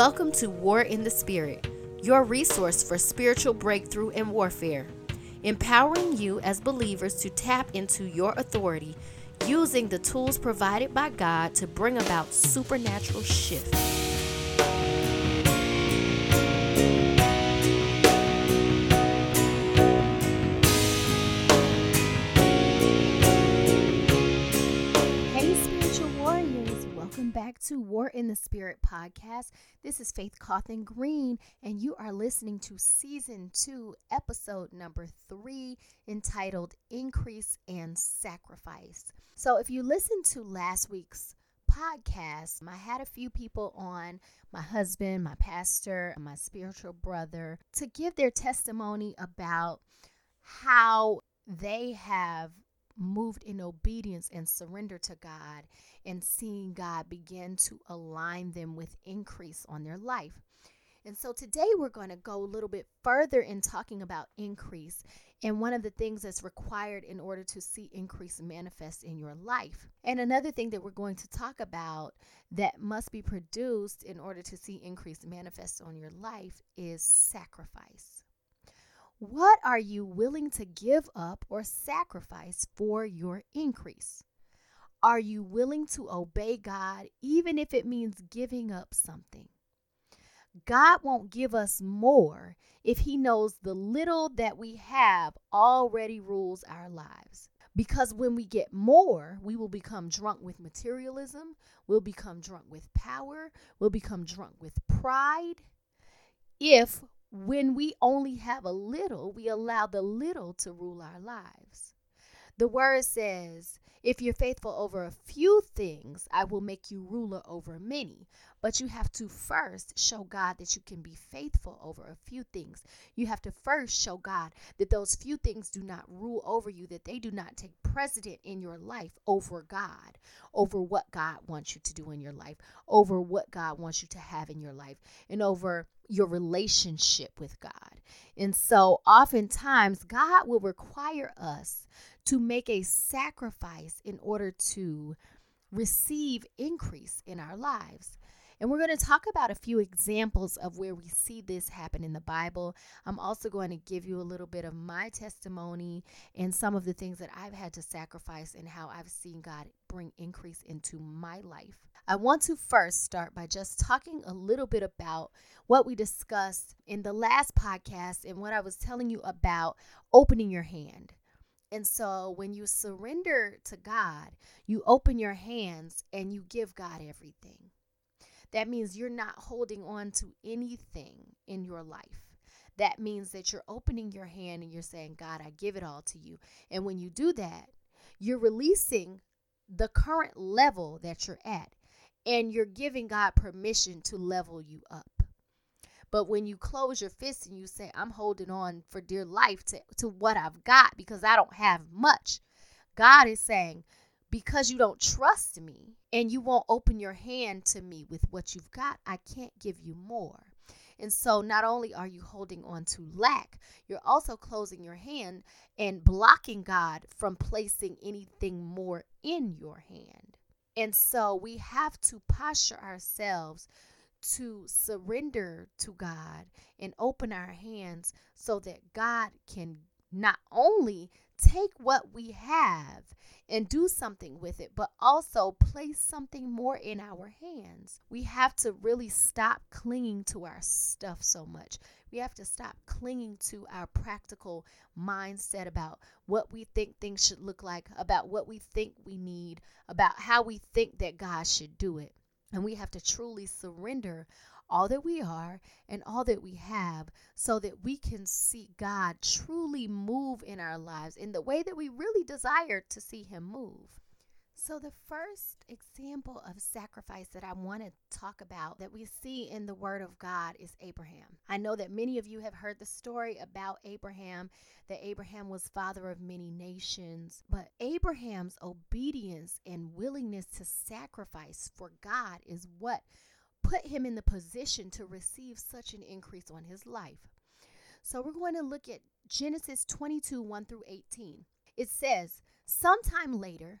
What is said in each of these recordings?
Welcome to War in the Spirit, your resource for spiritual breakthrough and warfare, empowering you as believers to tap into your authority using the tools provided by God to bring about supernatural shift. Spirit podcast. This is Faith Cawthon Green, and you are listening to season two, episode number three, entitled Increase and Sacrifice. So, if you listened to last week's podcast, I had a few people on my husband, my pastor, my spiritual brother to give their testimony about how they have moved in obedience and surrender to God and seeing God begin to align them with increase on their life. And so today we're going to go a little bit further in talking about increase and one of the things that's required in order to see increase manifest in your life. And another thing that we're going to talk about that must be produced in order to see increase manifest on your life is sacrifice. What are you willing to give up or sacrifice for your increase? Are you willing to obey God even if it means giving up something? God won't give us more if He knows the little that we have already rules our lives. Because when we get more, we will become drunk with materialism, we'll become drunk with power, we'll become drunk with pride. If when we only have a little, we allow the little to rule our lives. The word says, If you're faithful over a few things, I will make you ruler over many. But you have to first show God that you can be faithful over a few things. You have to first show God that those few things do not rule over you, that they do not take precedent in your life over God, over what God wants you to do in your life, over what God wants you to have in your life, and over your relationship with God. And so, oftentimes, God will require us to make a sacrifice in order to receive increase in our lives. And we're going to talk about a few examples of where we see this happen in the Bible. I'm also going to give you a little bit of my testimony and some of the things that I've had to sacrifice and how I've seen God bring increase into my life. I want to first start by just talking a little bit about what we discussed in the last podcast and what I was telling you about opening your hand. And so when you surrender to God, you open your hands and you give God everything. That means you're not holding on to anything in your life. That means that you're opening your hand and you're saying, God, I give it all to you. And when you do that, you're releasing the current level that you're at and you're giving God permission to level you up. But when you close your fists and you say, I'm holding on for dear life to, to what I've got because I don't have much, God is saying, because you don't trust me and you won't open your hand to me with what you've got, I can't give you more. And so, not only are you holding on to lack, you're also closing your hand and blocking God from placing anything more in your hand. And so, we have to posture ourselves to surrender to God and open our hands so that God can not only take what we have and do something with it, but also place something more in our hands. We have to really stop clinging to our stuff so much. We have to stop clinging to our practical mindset about what we think things should look like, about what we think we need, about how we think that God should do it. And we have to truly surrender all that we are and all that we have so that we can see God truly move in our lives in the way that we really desire to see Him move. So, the first example of sacrifice that I want to talk about that we see in the Word of God is Abraham. I know that many of you have heard the story about Abraham, that Abraham was father of many nations, but Abraham's obedience and willingness to sacrifice for God is what put him in the position to receive such an increase on his life. So we're going to look at Genesis 22 1 through 18. It says, Sometime later,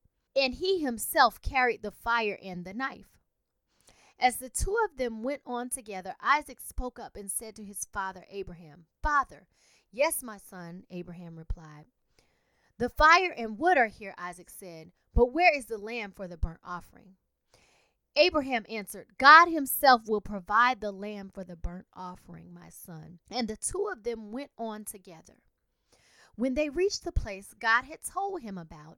and he himself carried the fire and the knife. As the two of them went on together, Isaac spoke up and said to his father Abraham, Father, yes, my son, Abraham replied. The fire and wood are here, Isaac said, but where is the lamb for the burnt offering? Abraham answered, God himself will provide the lamb for the burnt offering, my son. And the two of them went on together. When they reached the place God had told him about,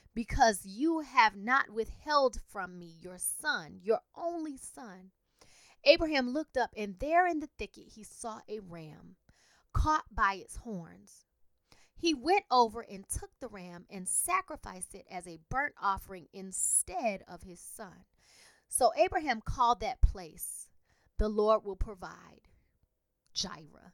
because you have not withheld from me your son, your only son. Abraham looked up, and there in the thicket he saw a ram caught by its horns. He went over and took the ram and sacrificed it as a burnt offering instead of his son. So Abraham called that place, The Lord will provide, Jireh.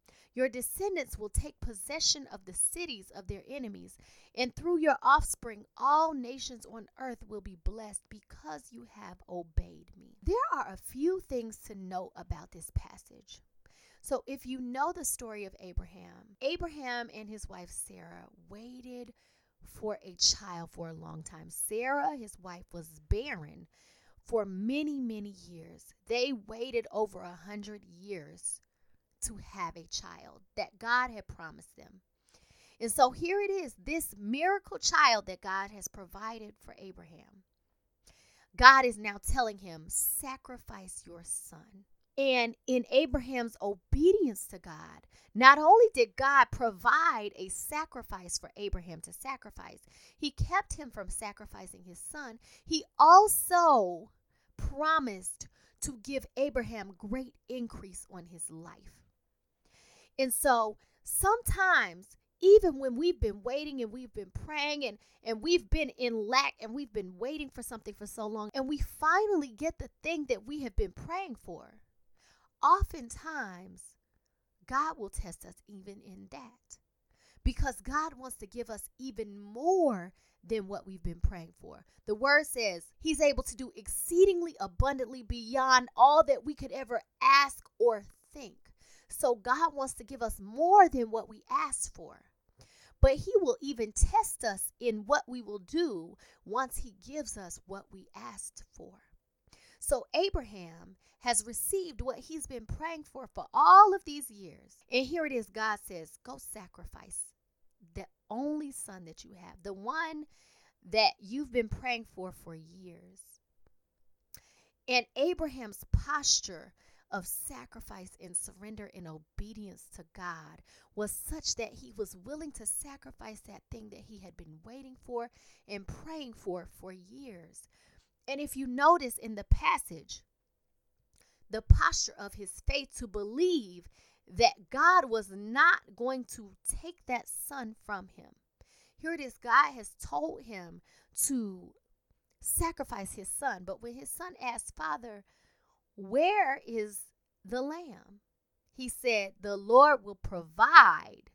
Your descendants will take possession of the cities of their enemies, and through your offspring, all nations on earth will be blessed because you have obeyed me. There are a few things to note about this passage. So, if you know the story of Abraham, Abraham and his wife Sarah waited for a child for a long time. Sarah, his wife, was barren for many, many years. They waited over a hundred years to have a child that God had promised them. And so here it is this miracle child that God has provided for Abraham. God is now telling him, sacrifice your son. And in Abraham's obedience to God, not only did God provide a sacrifice for Abraham to sacrifice, he kept him from sacrificing his son. He also promised to give Abraham great increase on his life. And so sometimes, even when we've been waiting and we've been praying and, and we've been in lack and we've been waiting for something for so long, and we finally get the thing that we have been praying for, oftentimes God will test us even in that. Because God wants to give us even more than what we've been praying for. The word says He's able to do exceedingly abundantly beyond all that we could ever ask or think. So God wants to give us more than what we ask for. But He will even test us in what we will do once He gives us what we asked for. So Abraham has received what he's been praying for for all of these years. And here it is God says, Go sacrifice the only son that you have, the one that you've been praying for for years. And Abraham's posture of sacrifice and surrender and obedience to God was such that he was willing to sacrifice that thing that he had been waiting for and praying for for years. And if you notice in the passage, the posture of his faith to believe that God was not going to take that son from him. Here it is God has told him to sacrifice his son. But when his son asked, Father, where is the lamb? He said, The Lord will provide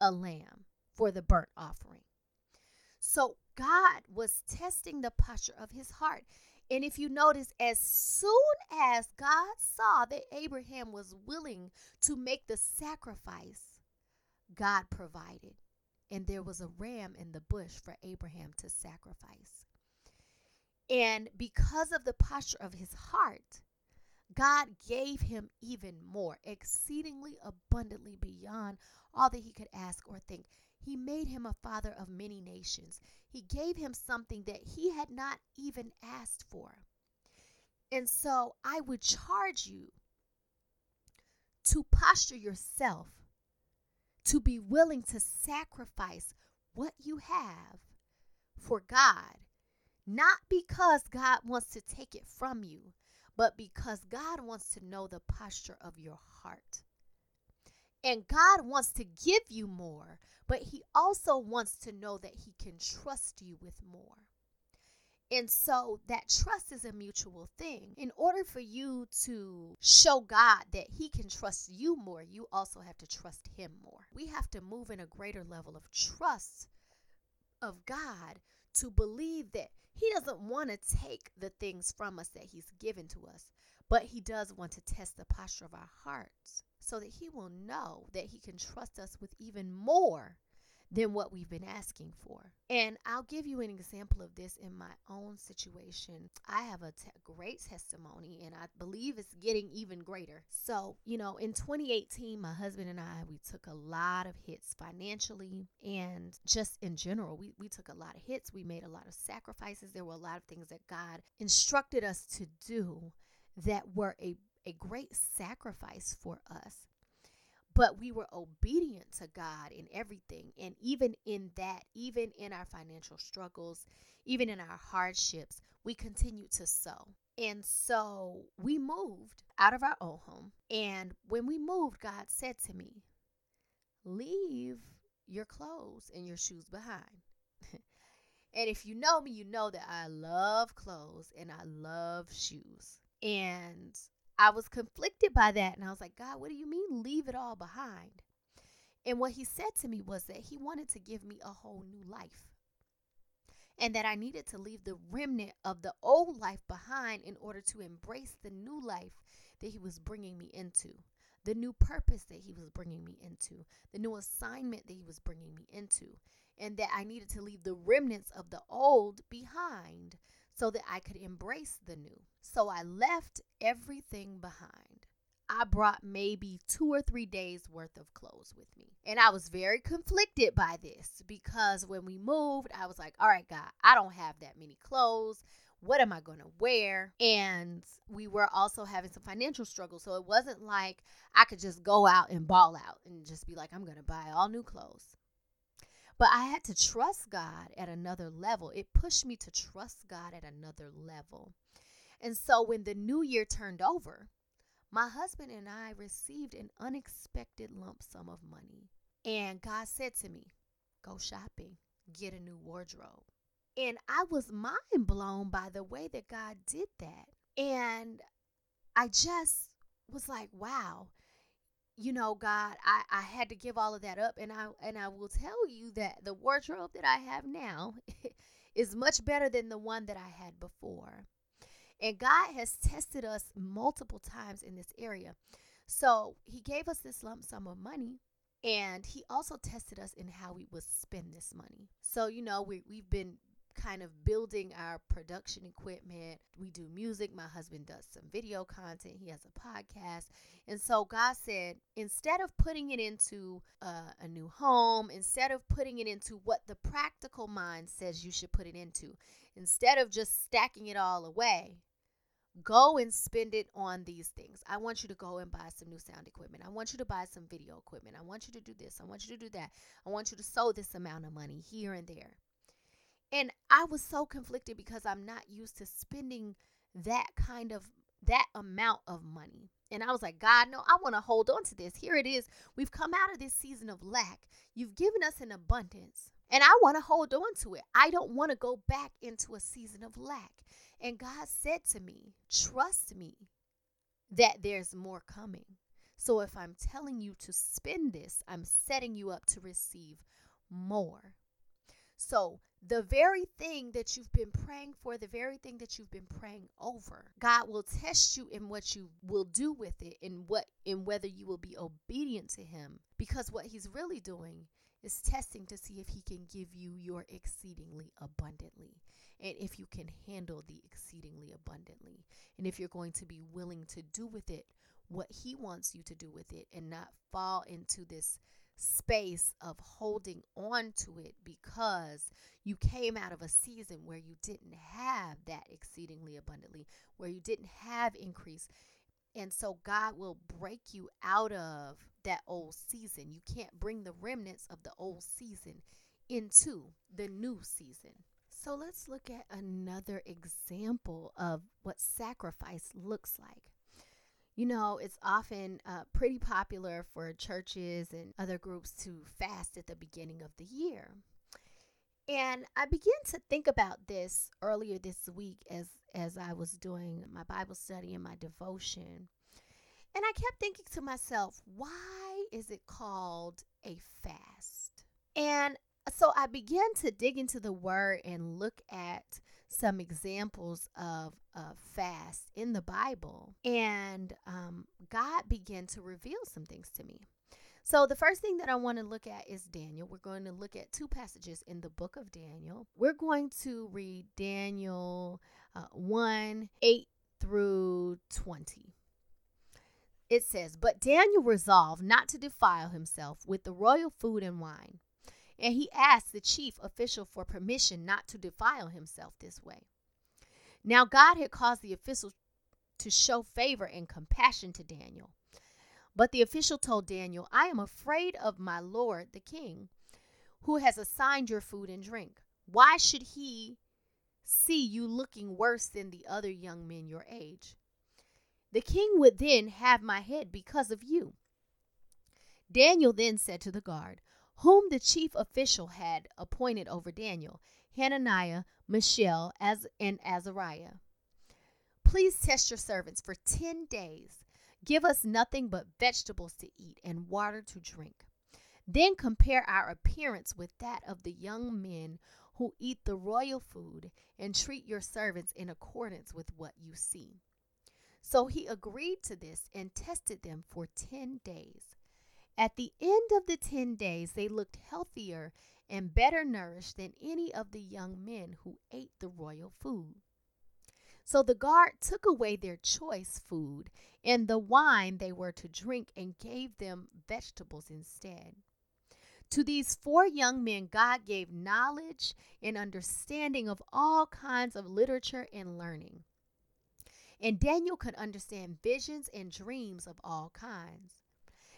a lamb for the burnt offering. So God was testing the posture of his heart. And if you notice, as soon as God saw that Abraham was willing to make the sacrifice, God provided. And there was a ram in the bush for Abraham to sacrifice. And because of the posture of his heart, God gave him even more, exceedingly abundantly beyond all that he could ask or think. He made him a father of many nations. He gave him something that he had not even asked for. And so I would charge you to posture yourself to be willing to sacrifice what you have for God, not because God wants to take it from you, but because God wants to know the posture of your heart. And God wants to give you more, but He also wants to know that He can trust you with more. And so that trust is a mutual thing. In order for you to show God that He can trust you more, you also have to trust Him more. We have to move in a greater level of trust of God to believe that He doesn't want to take the things from us that He's given to us, but He does want to test the posture of our hearts so that He will know that He can trust us with even more than what we've been asking for. And I'll give you an example of this in my own situation. I have a great testimony and I believe it's getting even greater. So, you know, in 2018, my husband and I, we took a lot of hits financially and just in general. We, we took a lot of hits. We made a lot of sacrifices. There were a lot of things that God instructed us to do that were a a great sacrifice for us but we were obedient to God in everything. And even in that, even in our financial struggles, even in our hardships, we continued to sow. And so we moved out of our old home. And when we moved, God said to me, Leave your clothes and your shoes behind. and if you know me, you know that I love clothes and I love shoes. And I was conflicted by that. And I was like, God, what do you mean leave it all behind? And what he said to me was that he wanted to give me a whole new life. And that I needed to leave the remnant of the old life behind in order to embrace the new life that he was bringing me into, the new purpose that he was bringing me into, the new assignment that he was bringing me into, and that I needed to leave the remnants of the old behind so that I could embrace the new. So I left everything behind. I brought maybe two or three days worth of clothes with me. And I was very conflicted by this because when we moved, I was like, all right, God, I don't have that many clothes. What am I going to wear? And we were also having some financial struggles. So it wasn't like I could just go out and ball out and just be like, I'm going to buy all new clothes. But I had to trust God at another level. It pushed me to trust God at another level. And so when the new year turned over, my husband and I received an unexpected lump sum of money. And God said to me, Go shopping, get a new wardrobe. And I was mind blown by the way that God did that. And I just was like, wow, you know, God, I, I had to give all of that up and I and I will tell you that the wardrobe that I have now is much better than the one that I had before. And God has tested us multiple times in this area. So he gave us this lump sum of money and he also tested us in how we would spend this money. So, you know, we, we've been kind of building our production equipment. We do music. My husband does some video content. He has a podcast. And so God said, instead of putting it into uh, a new home, instead of putting it into what the practical mind says you should put it into, instead of just stacking it all away, go and spend it on these things. I want you to go and buy some new sound equipment. I want you to buy some video equipment. I want you to do this. I want you to do that. I want you to sow this amount of money here and there. And I was so conflicted because I'm not used to spending that kind of that amount of money. And I was like, God, no, I want to hold on to this. Here it is. We've come out of this season of lack. You've given us an abundance. And I want to hold on to it. I don't want to go back into a season of lack. And God said to me, Trust me that there's more coming. So if I'm telling you to spend this, I'm setting you up to receive more. So the very thing that you've been praying for, the very thing that you've been praying over, God will test you in what you will do with it and what in whether you will be obedient to him. Because what he's really doing is testing to see if he can give you your exceedingly abundantly and if you can handle the exceedingly abundantly and if you're going to be willing to do with it what he wants you to do with it and not fall into this space of holding on to it because you came out of a season where you didn't have that exceedingly abundantly, where you didn't have increase. And so God will break you out of that old season. You can't bring the remnants of the old season into the new season. So let's look at another example of what sacrifice looks like. You know, it's often uh, pretty popular for churches and other groups to fast at the beginning of the year. And I began to think about this earlier this week as as I was doing my Bible study and my devotion. And I kept thinking to myself, why is it called a fast? And so I began to dig into the word and look at some examples of, fast in the Bible. And um, God began to reveal some things to me. So, the first thing that I want to look at is Daniel. We're going to look at two passages in the book of Daniel. We're going to read Daniel uh, 1 8 through 20. It says, But Daniel resolved not to defile himself with the royal food and wine and he asked the chief official for permission not to defile himself this way. Now, God had caused the official to show favor and compassion to Daniel. But the official told Daniel, I am afraid of my lord, the king, who has assigned your food and drink. Why should he see you looking worse than the other young men your age? The king would then have my head because of you. Daniel then said to the guard, whom the chief official had appointed over Daniel, Hananiah, Mishael, as, and Azariah. Please test your servants for 10 days. Give us nothing but vegetables to eat and water to drink. Then compare our appearance with that of the young men who eat the royal food and treat your servants in accordance with what you see. So he agreed to this and tested them for 10 days. At the end of the 10 days, they looked healthier and better nourished than any of the young men who ate the royal food. So the guard took away their choice food and the wine they were to drink and gave them vegetables instead. To these four young men, God gave knowledge and understanding of all kinds of literature and learning. And Daniel could understand visions and dreams of all kinds.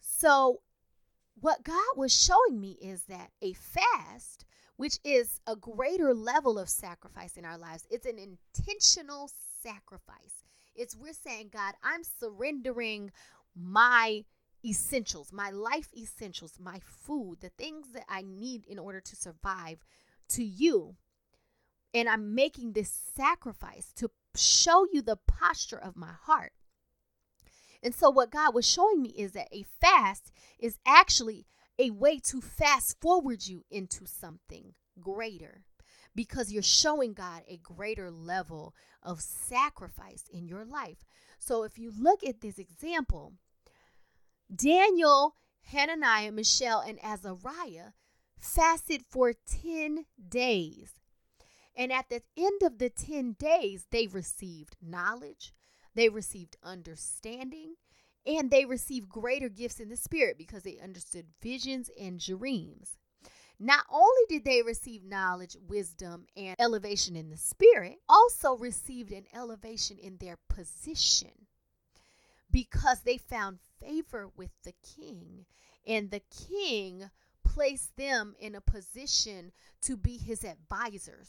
So, what God was showing me is that a fast, which is a greater level of sacrifice in our lives, it's an intentional sacrifice. It's we're saying, God, I'm surrendering my essentials, my life essentials, my food, the things that I need in order to survive to you. And I'm making this sacrifice to show you the posture of my heart. And so, what God was showing me is that a fast is actually a way to fast forward you into something greater because you're showing God a greater level of sacrifice in your life. So, if you look at this example, Daniel, Hananiah, Mishael, and Azariah fasted for 10 days. And at the end of the 10 days, they received knowledge, they received understanding, and they received greater gifts in the spirit because they understood visions and dreams. Not only did they receive knowledge, wisdom, and elevation in the spirit, also received an elevation in their position because they found favor with the king, and the king placed them in a position to be his advisors.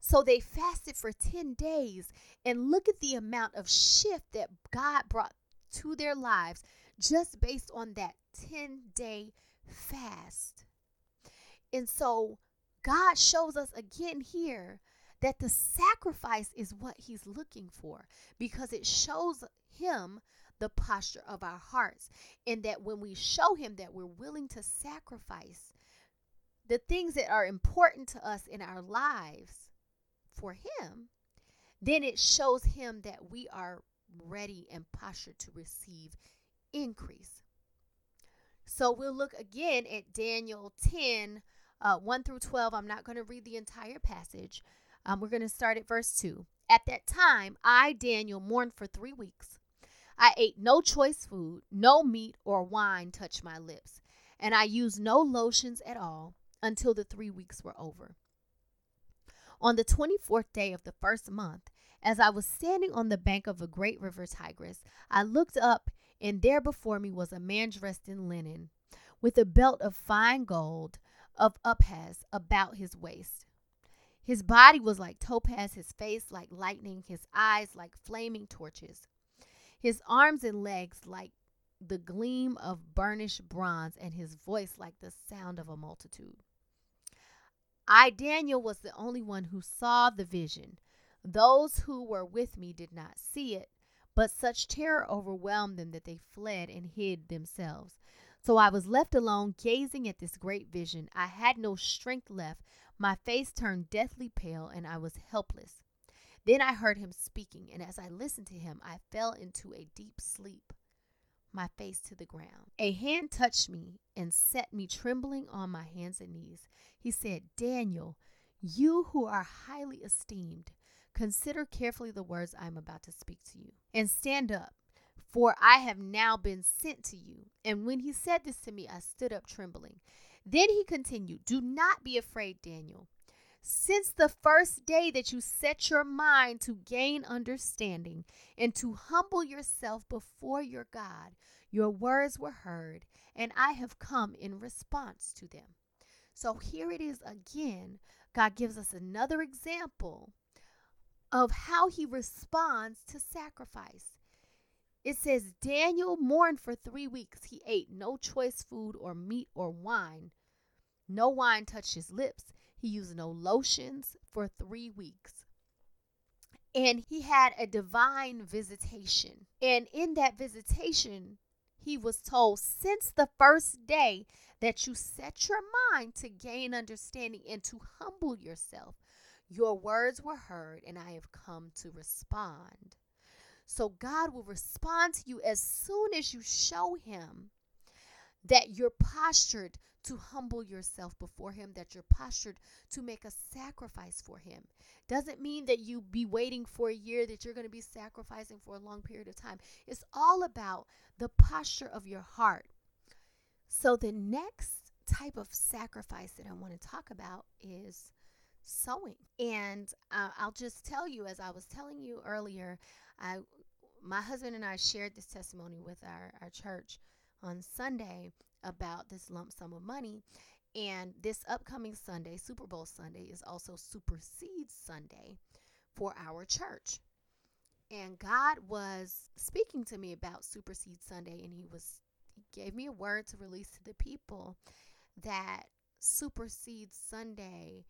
So they fasted for 10 days, and look at the amount of shift that God brought to their lives just based on that 10 day fast. And so God shows us again here that the sacrifice is what he's looking for because it shows him the posture of our hearts and that when we show him that we're willing to sacrifice the things that are important to us in our lives for him then it shows him that we are ready and postured to receive increase so we'll look again at daniel 10 uh, 1 through 12 i'm not going to read the entire passage um, we're going to start at verse 2. At that time, I, Daniel, mourned for three weeks. I ate no choice food, no meat or wine touched my lips, and I used no lotions at all until the three weeks were over. On the 24th day of the first month, as I was standing on the bank of a great river Tigris, I looked up, and there before me was a man dressed in linen, with a belt of fine gold of Uphaz about his waist. His body was like topaz, his face like lightning, his eyes like flaming torches, his arms and legs like the gleam of burnished bronze, and his voice like the sound of a multitude. I, Daniel, was the only one who saw the vision. Those who were with me did not see it, but such terror overwhelmed them that they fled and hid themselves. So I was left alone, gazing at this great vision. I had no strength left, my face turned deathly pale, and I was helpless. Then I heard him speaking, and as I listened to him, I fell into a deep sleep, my face to the ground. A hand touched me and set me trembling on my hands and knees. He said, Daniel, you who are highly esteemed, consider carefully the words I am about to speak to you, and stand up, for I have now been sent to you. And when he said this to me, I stood up trembling. Then he continued, Do not be afraid, Daniel. Since the first day that you set your mind to gain understanding and to humble yourself before your God, your words were heard, and I have come in response to them. So here it is again. God gives us another example of how he responds to sacrifice. It says Daniel mourned for three weeks. He ate no choice food or meat or wine. No wine touched his lips. He used no lotions for three weeks. And he had a divine visitation. And in that visitation, he was told, since the first day that you set your mind to gain understanding and to humble yourself, your words were heard, and I have come to respond. So God will respond to you as soon as you show him that you're postured to humble yourself before him, that you're postured to make a sacrifice for him. Doesn't mean that you be waiting for a year, that you're going to be sacrificing for a long period of time. It's all about the posture of your heart. So, the next type of sacrifice that I want to talk about is sowing And uh, I'll just tell you, as I was telling you earlier, I my husband and I shared this testimony with our, our church on Sunday about this lump sum of money. And this upcoming Sunday, Super Bowl Sunday, is also Super Seed Sunday for our church. And God was speaking to me about Super Seed Sunday, and He was He gave me a word to release to the people that Super Seed Sunday.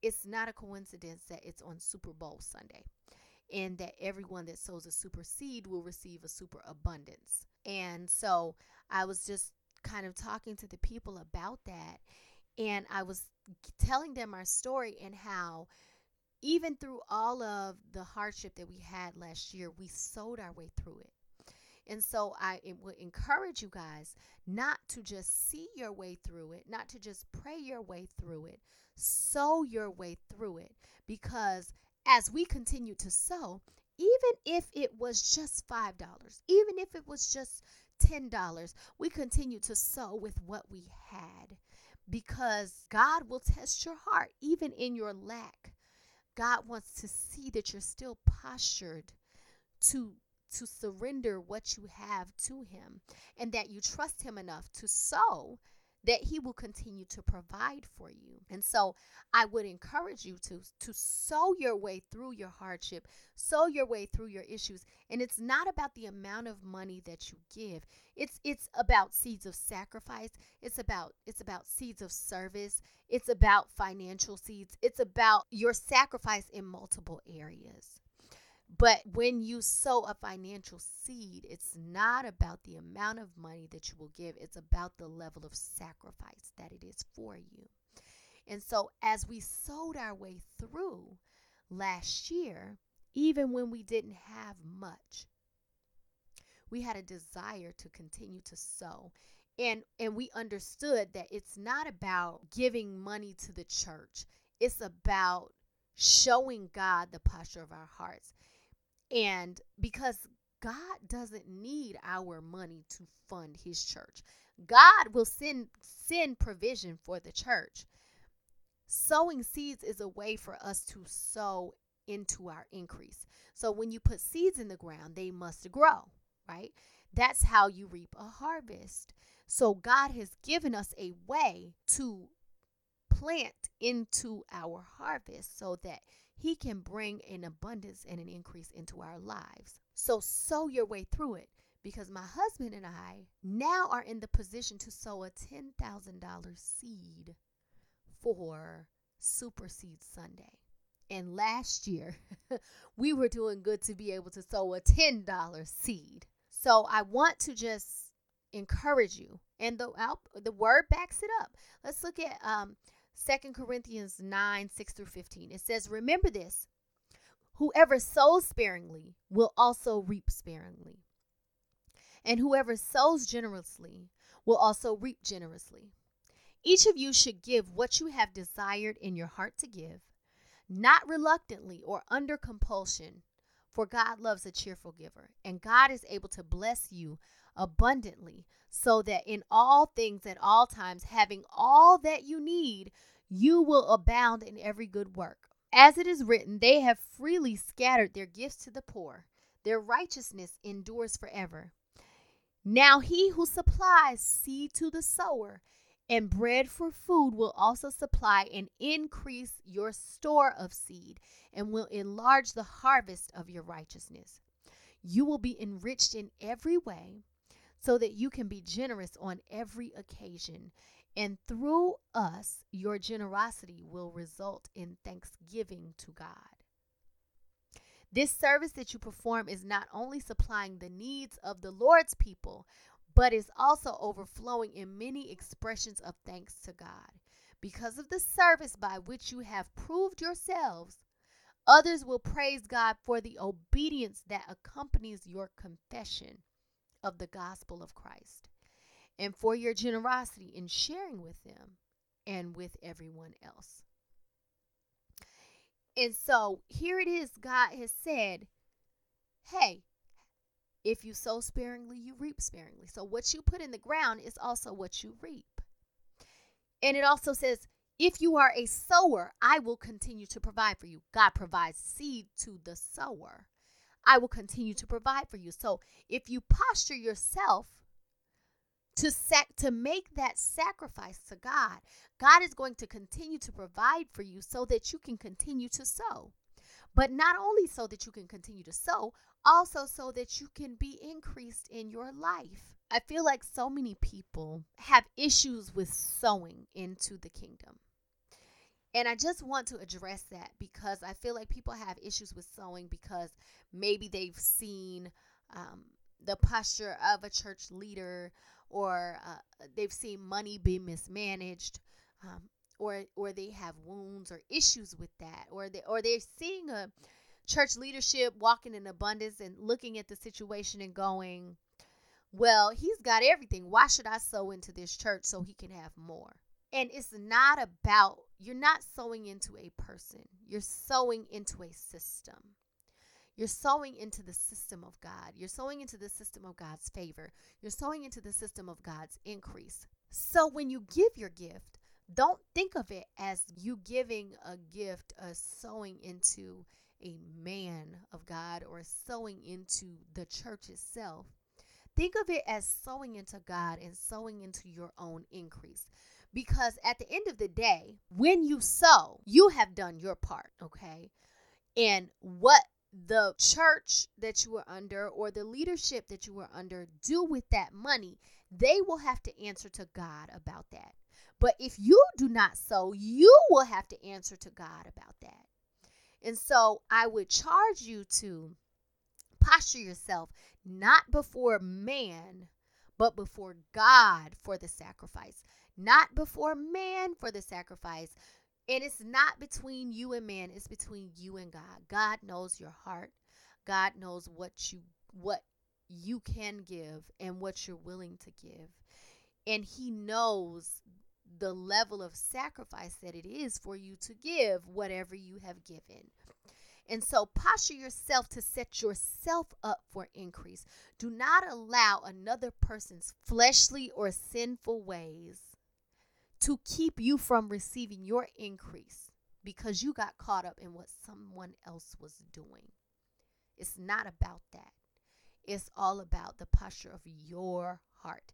It's not a coincidence that it's on Super Bowl Sunday and that everyone that sows a super seed will receive a super abundance. And so I was just kind of talking to the people about that. And I was telling them our story and how, even through all of the hardship that we had last year, we sowed our way through it. And so I would encourage you guys not to just see your way through it, not to just pray your way through it, sow your way through it because as we continue to sow, even if it was just $5, even if it was just $10, we continue to sow with what we had because God will test your heart even in your lack. God wants to see that you're still postured to to surrender what you have to him and that you trust him enough to sow that he will continue to provide for you. And so I would encourage you to to sow your way through your hardship, sow your way through your issues. And it's not about the amount of money that you give. It's it's about seeds of sacrifice. It's about it's about seeds of service. It's about financial seeds. It's about your sacrifice in multiple areas. But when you sow a financial seed, it's not about the amount of money that you will give, it's about the level of sacrifice that it is for you. And so, as we sowed our way through last year, even when we didn't have much, we had a desire to continue to sow. And, and we understood that it's not about giving money to the church, it's about showing God the posture of our hearts. And because God doesn't need our money to fund his church. God will send send provision for the church. Sowing seeds is a way for us to sow into our increase. So when you put seeds in the ground, they must grow, right? That's how you reap a harvest. So God has given us a way to plant into our harvest so that he can bring an abundance and an increase into our lives. So, sow your way through it because my husband and I now are in the position to sow a $10,000 seed for Super Seed Sunday. And last year, we were doing good to be able to sow a $10 seed. So I want to just encourage you, and the the word backs it up. Let's look at um, Second Corinthians 9 6 through 15. It says, Remember this whoever sows sparingly will also reap sparingly, and whoever sows generously will also reap generously. Each of you should give what you have desired in your heart to give, not reluctantly or under compulsion, for God loves a cheerful giver, and God is able to bless you abundantly, so that in all things at all times, having all that you need, you will abound in every good work. As it is written, they have freely scattered their gifts to the poor, their righteousness endures forever. Now he who supplies seed to the sower and bread for food will also supply and increase your store of seed and will enlarge the harvest of your righteousness. You will be enriched in every way so that you can be generous on every occasion. And through us, your generosity will result in thanksgiving to God. This service that you perform is not only supplying the needs of the Lord's people, but is also overflowing in many expressions of thanks to God. Because of the service by which you have proved yourselves, others will praise God for the obedience that accompanies your confession of the gospel of Christ and for your generosity in sharing with them and with everyone else. And so here it is God has said, hey, if you sow sparingly, you reap sparingly. So what you put in the ground is also what you reap. And it also says, if you are a sower, I will continue to provide for you. God provides seed to the sower. I will continue to provide for you. So if you posture yourself to sac- to make that sacrifice to God, God is going to continue to provide for you so that you can continue to sow. But not only so that you can continue to sow, also so that you can be increased in your life. I feel like so many people have issues with sowing into the kingdom. And I just want to address that because I feel like people have issues with sowing because maybe they've seen um, the posture of a church leader or uh, they've seen money be mismanaged um, or or they have wounds or issues with that or they or they're seeing a church leadership walking in abundance and looking at the situation and going well he's got everything. Why should i sow into this church so he can have more? And it's not about, you're not sowing into a person, you're sowing into a system. You're sowing into the system of God. You're sowing into the system of God's favor. You're sowing into the system of God's increase. So when you give your gift, don't think of it as you giving a gift, a sowing into a man of God or sowing into the church itself. Think of it as sowing into God and sowing into your own increase. Because at the end of the day, when you sow, you have done your part, okay? And what the church that you are under or the leadership that you are under do with that money, they will have to answer to God about that. But if you do not sow, you will have to answer to God about that. And so I would charge you to posture yourself not before man, but before God for the sacrifice. Not before man for the sacrifice. And it's not between you and man, it's between you and God. God knows your heart. God knows what you what you can give and what you're willing to give. And he knows the level of sacrifice that it is for you to give whatever you have given. And so posture yourself to set yourself up for increase. Do not allow another person's fleshly or sinful ways to keep you from receiving your increase because you got caught up in what someone else was doing. It's not about that. It's all about the posture of your heart.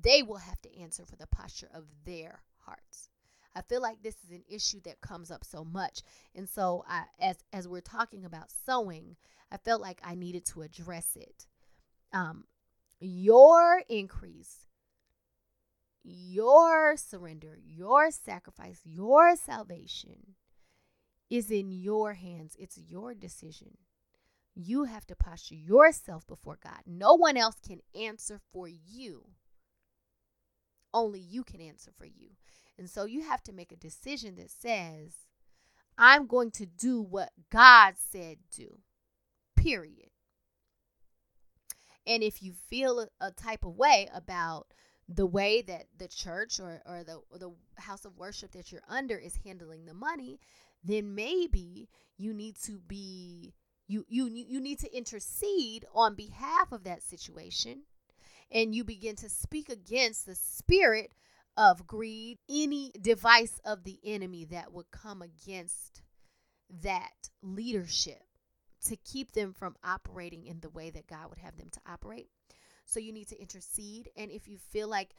They will have to answer for the posture of their hearts. I feel like this is an issue that comes up so much. And so I as as we're talking about sowing, I felt like I needed to address it. Um your increase, your surrender, your sacrifice, your salvation is in your hands. It's your decision. You have to posture yourself before God. No one else can answer for you. Only you can answer for you. And so you have to make a decision that says, I'm going to do what God said do. Period. And if you feel a, type of way about the way that the church or, or the or the house of worship that you're under is handling the money, then maybe you need to be you you you need to intercede on behalf of that situation and you begin to speak against the spirit of greed, any device of the enemy that would come against that leadership to keep them from operating in the way that God would have them to operate. So you need to intercede. And if you feel like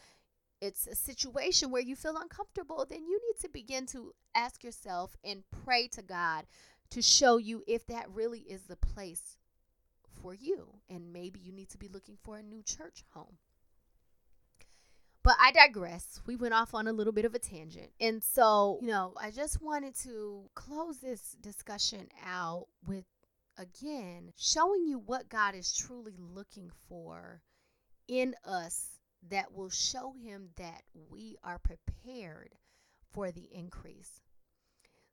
it's a situation where you feel uncomfortable, then you need to begin to ask yourself and pray to God to show you if that really is the place for you. And maybe you need to be looking for a new church home. But I digress. We went off on a little bit of a tangent. And so, you know, I just wanted to close this discussion out with, again, showing you what God is truly looking for in us that will show him that we are prepared for the increase.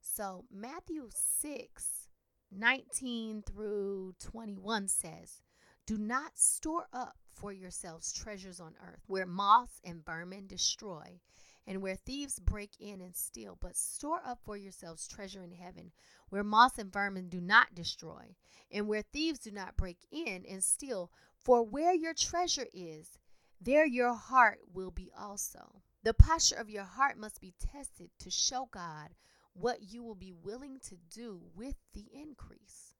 So, Matthew 6 19 through 21 says, Do not store up for yourselves treasures on earth, where moths and vermin destroy, and where thieves break in and steal. But store up for yourselves treasure in heaven, where moths and vermin do not destroy, and where thieves do not break in and steal. For where your treasure is, there your heart will be also. The posture of your heart must be tested to show God what you will be willing to do with the increase.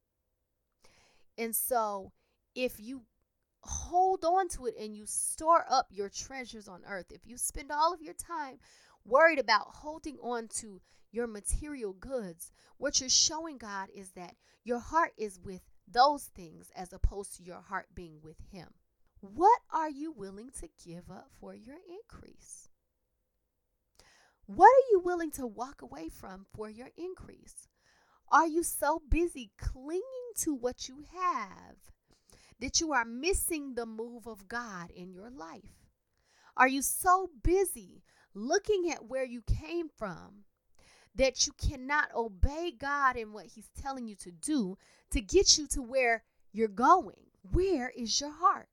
And so, if you hold on to it and you store up your treasures on earth, if you spend all of your time worried about holding on to your material goods, what you're showing God is that your heart is with those things as opposed to your heart being with Him. What are you willing to give up for your increase? What are you willing to walk away from for your increase? Are you so busy clinging to what you have that you are missing the move of God in your life? Are you so busy looking at where you came from that you cannot obey God in what He's telling you to do to get you to where you're going? Where is your heart?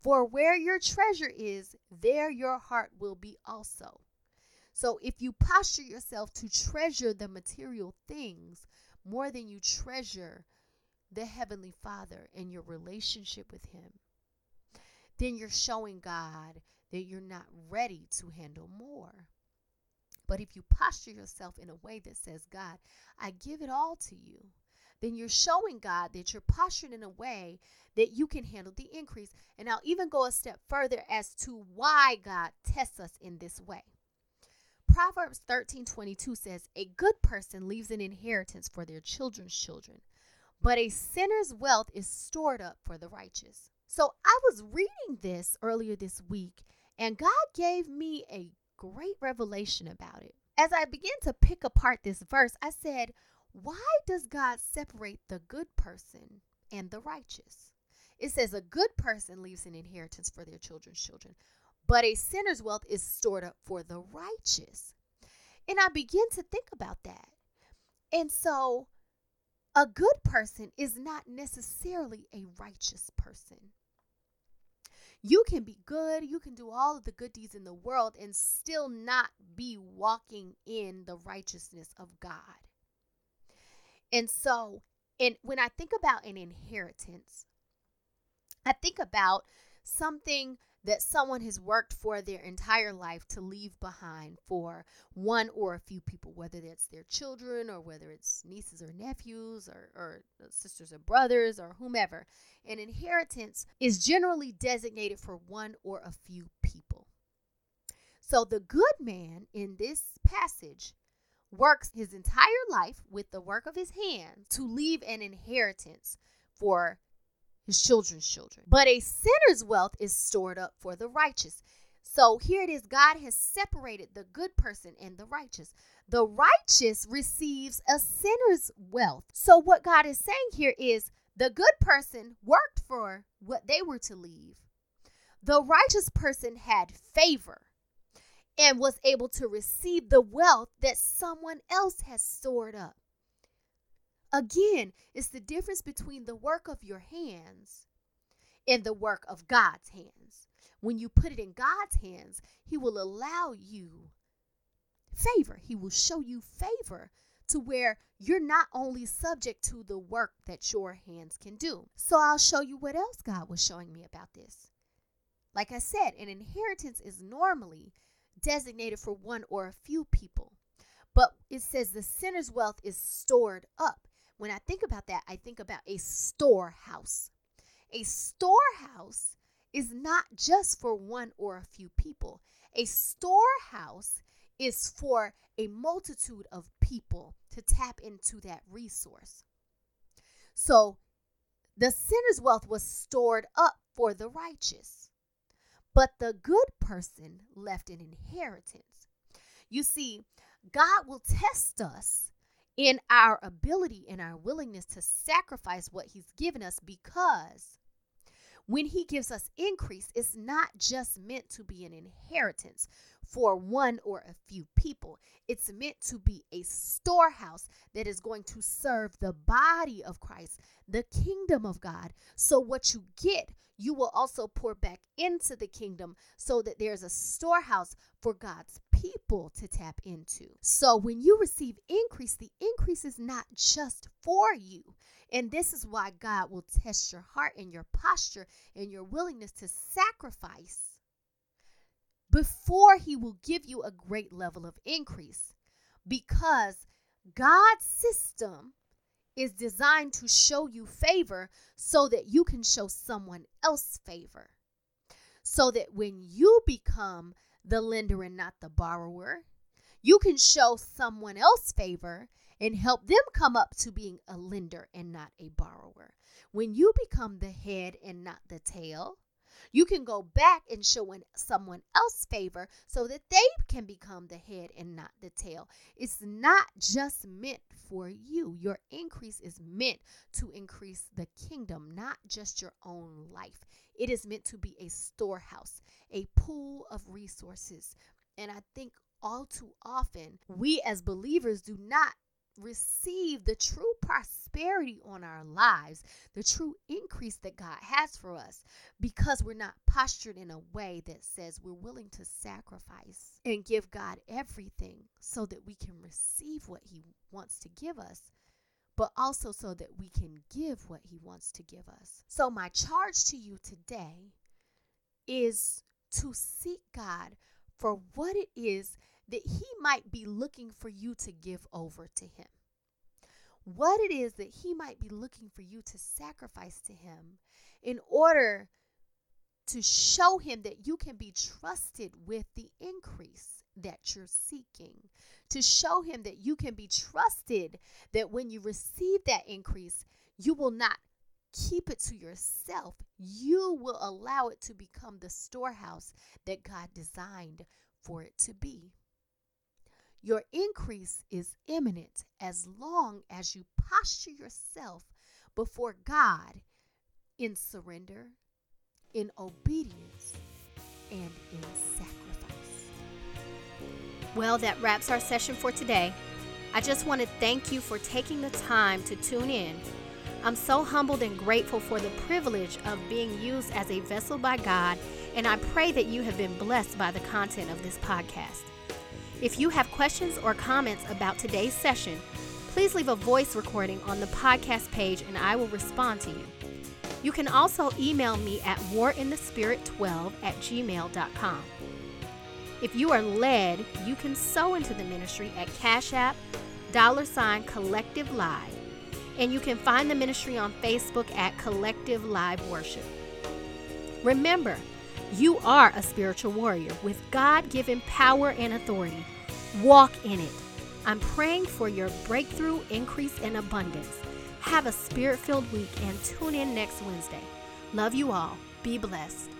For where your treasure is, there your heart will be also. So if you posture yourself to treasure the material things more than you treasure the Heavenly Father and your relationship with Him, then you're showing God that you're not ready to handle more. But if you posture yourself in a way that says, God, I give it all to you, then you're showing God that you're postured in a way that you can handle the increase. And I'll even go a step further as to why God tests us in this way. Proverbs 13 22 says, A good person leaves an inheritance for their children's children, but a sinner's wealth is stored up for the righteous. So I was reading this earlier this week, and God gave me a great revelation about it. As I began to pick apart this verse, I said, Why does God separate the good person and the righteous? It says, A good person leaves an inheritance for their children's children, but a sinner's wealth is stored up for the righteous. And I begin to think about that. And so, a good person is not necessarily a righteous person. You can be good, you can do all of the good deeds in the world and still not be walking in the righteousness of God. And so, and when I think about an inheritance, I think about something that someone has worked for their entire life to leave behind for one or a few people, whether that's their children or whether it's nieces or nephews or, or uh, sisters or brothers or whomever. An inheritance is generally designated for one or a few people. So the good man in this passage works his entire life with the work of his hands to leave an inheritance for his children's children. But a sinner's wealth is stored up for the righteous. So here it is God has separated the good person and the righteous. The righteous receives a sinner's wealth. So what God is saying here is the good person worked for what they were to leave. The righteous person had favor and was able to receive the wealth that someone else has stored up. Again, it's the difference between the work of your hands and the work of God's hands. When you put it in God's hands, He will allow you favor. He will show you favor to where you're not only subject to the work that your hands can do. So I'll show you what else God was showing me about this. Like I said, an inheritance is normally designated for one or a few people, but it says the sinner's wealth is stored up. When I think about that, I think about a storehouse. A storehouse is not just for one or a few people. A storehouse is for a multitude of people to tap into that resource. So the sinner's wealth was stored up for the righteous, but the good person left an inheritance. You see, God will test us in our ability and our willingness to sacrifice what He's given us because when He gives us increase, it's not just meant to be an inheritance for one or a few people. It's meant to be a storehouse that is going to serve the body of Christ, the kingdom of God. So, what you get, you will also pour back into the kingdom so that there's a storehouse for God's people to tap into. So, when you receive increase, the increase is not just for you. And this is why God will test your heart and your posture and your willingness to sacrifice before he will give you a great level of increase. Because God's system is designed to show you favor so that you can show someone else favor. So that when you become the lender and not the borrower, you can show someone else favor and help them come up to being a lender and not a borrower. When you become the head and not the tail, you can go back and show someone else favor so that they can become the head and not the tail. It's not just meant for you. Your increase is meant to increase the kingdom, not just your own life. It is meant to be a storehouse, a pool of resources. And I think all too often, we as believers do not receive the true prosperity on our lives, the true increase that God has for us, because we're not postured in a way that says we're willing to sacrifice and give God everything so that we can receive what He wants to give us. but also so that we can give what He wants to give us. So, my charge to you today is to seek God for what it is that He might be looking for you to give over to Him. What it is that He might be looking for you to sacrifice to Him in order to show Him that you can be trusted with the increase that you're seeking, to show Him that you can be trusted, that when you receive that increase, you will not keep it to yourself. You will allow it to become the storehouse that God designed for it to be. Your increase is imminent as long as you posture yourself before God in surrender, in obedience, and in sacrifice. Well, that wraps our session for today. I just want to thank you for taking the time to tune in. I'm so humbled and grateful for the privilege of being used as a vessel by God, and I pray that you have been blessed by the content of this podcast. If you have questions or comments about today's session, please leave a voice recording on the podcast page and I will respond to you. You can also email me at warinthespirit12 at gmail.com. If you are led, you can sow into the ministry at Cash App, dollar sign Collective Live, and you can find the ministry on Facebook at Collective Live Worship. Remember, you are a spiritual warrior with God given power and authority. Walk in it. I'm praying for your breakthrough, increase, and abundance. Have a spirit filled week and tune in next Wednesday. Love you all. Be blessed.